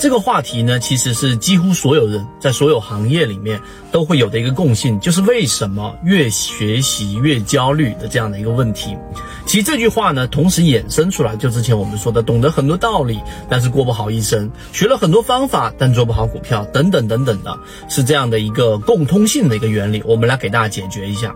这个话题呢，其实是几乎所有人在所有行业里面都会有的一个共性，就是为什么越学习越焦虑的这样的一个问题。其实这句话呢，同时衍生出来，就之前我们说的，懂得很多道理，但是过不好一生；学了很多方法，但做不好股票，等等等等的，是这样的一个共通性的一个原理。我们来给大家解决一下。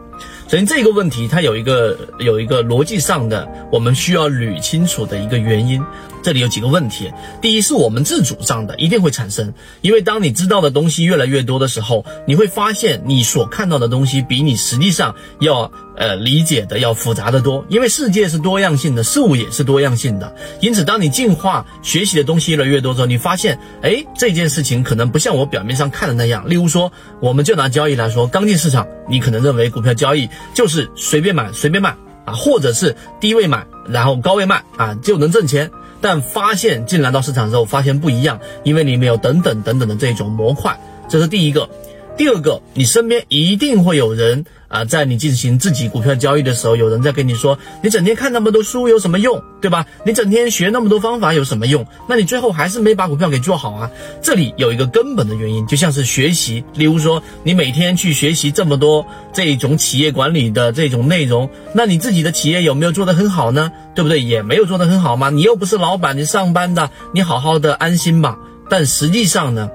首先，这个问题它有一个有一个逻辑上的我们需要捋清楚的一个原因。这里有几个问题。第一，是我们自主上的一定会产生，因为当你知道的东西越来越多的时候，你会发现你所看到的东西比你实际上要呃理解的要复杂的多。因为世界是多样性的，事物也是多样性的。因此，当你进化学习的东西越来越多之后，你发现，哎，这件事情可能不像我表面上看的那样。例如说，我们就拿交易来说，刚进市场，你可能认为股票交易就是随便买随便卖啊，或者是低位买然后高位卖啊就能挣钱。但发现进来到市场之后，发现不一样，因为里面有等等等等的这种模块，这是第一个。第二个，你身边一定会有人啊，在你进行自己股票交易的时候，有人在跟你说，你整天看那么多书有什么用，对吧？你整天学那么多方法有什么用？那你最后还是没把股票给做好啊。这里有一个根本的原因，就像是学习，例如说你每天去学习这么多这种企业管理的这种内容，那你自己的企业有没有做得很好呢？对不对？也没有做得很好吗？你又不是老板，你上班的，你好好的安心吧。但实际上呢？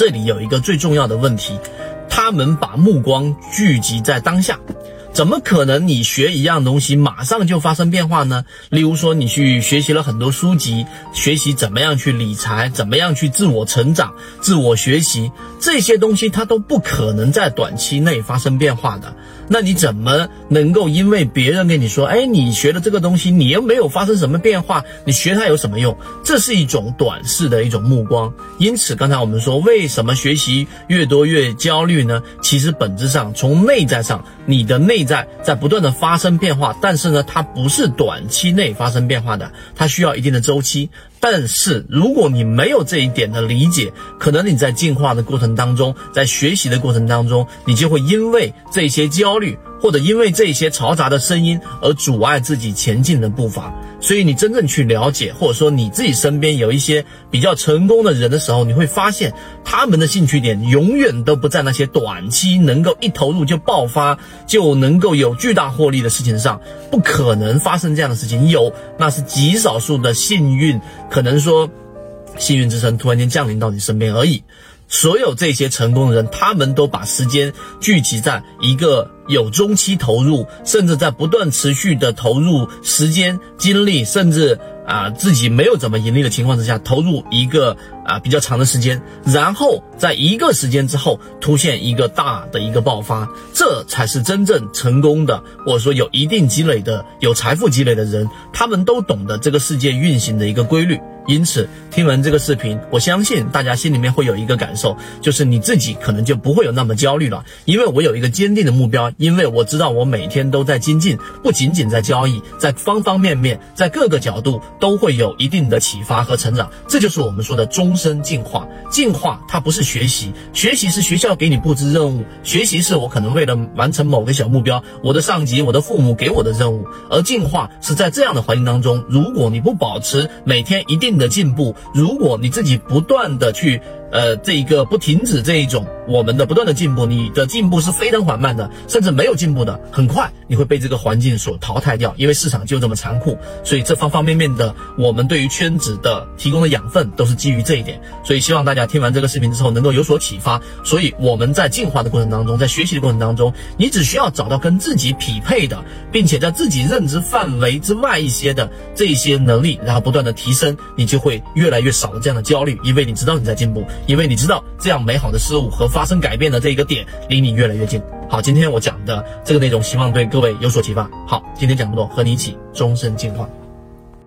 这里有一个最重要的问题，他们把目光聚集在当下，怎么可能你学一样东西马上就发生变化呢？例如说，你去学习了很多书籍，学习怎么样去理财，怎么样去自我成长、自我学习，这些东西它都不可能在短期内发生变化的。那你怎么能够因为别人跟你说，哎，你学的这个东西，你又没有发生什么变化，你学它有什么用？这是一种短视的一种目光。因此，刚才我们说，为什么学习越多越焦虑呢？其实本质上从内在上，你的内在在不断的发生变化，但是呢，它不是短期内发生变化的，它需要一定的周期。但是，如果你没有这一点的理解，可能你在进化的过程当中，在学习的过程当中，你就会因为这些焦虑。或者因为这些嘈杂的声音而阻碍自己前进的步伐，所以你真正去了解，或者说你自己身边有一些比较成功的人的时候，你会发现他们的兴趣点永远都不在那些短期能够一投入就爆发就能够有巨大获利的事情上，不可能发生这样的事情。有那是极少数的幸运，可能说幸运之神突然间降临到你身边而已。所有这些成功的人，他们都把时间聚集在一个有中期投入，甚至在不断持续的投入时间、精力，甚至啊自己没有怎么盈利的情况之下，投入一个啊比较长的时间，然后在一个时间之后出现一个大的一个爆发，这才是真正成功的，或者说有一定积累的、有财富积累的人，他们都懂得这个世界运行的一个规律。因此，听完这个视频，我相信大家心里面会有一个感受，就是你自己可能就不会有那么焦虑了，因为我有一个坚定的目标，因为我知道我每天都在精进，不仅仅在交易，在方方面面，在各个角度都会有一定的启发和成长，这就是我们说的终身进化。进化它不是学习，学习是学校给你布置任务，学习是我可能为了完成某个小目标，我的上级、我的父母给我的任务，而进化是在这样的环境当中，如果你不保持每天一定的进步，如果你自己不断的去。呃，这一个不停止这一种我们的不断的进步，你的进步是非常缓慢的，甚至没有进步的，很快你会被这个环境所淘汰掉，因为市场就这么残酷。所以这方方面面的，我们对于圈子的提供的养分都是基于这一点。所以希望大家听完这个视频之后能够有所启发。所以我们在进化的过程当中，在学习的过程当中，你只需要找到跟自己匹配的，并且在自己认知范围之外一些的这些能力，然后不断的提升，你就会越来越少的这样的焦虑，因为你知道你在进步。因为你知道，这样美好的事物和发生改变的这一个点离你越来越近。好，今天我讲的这个内容，希望对各位有所启发。好，今天讲这么多，和你一起终身进化。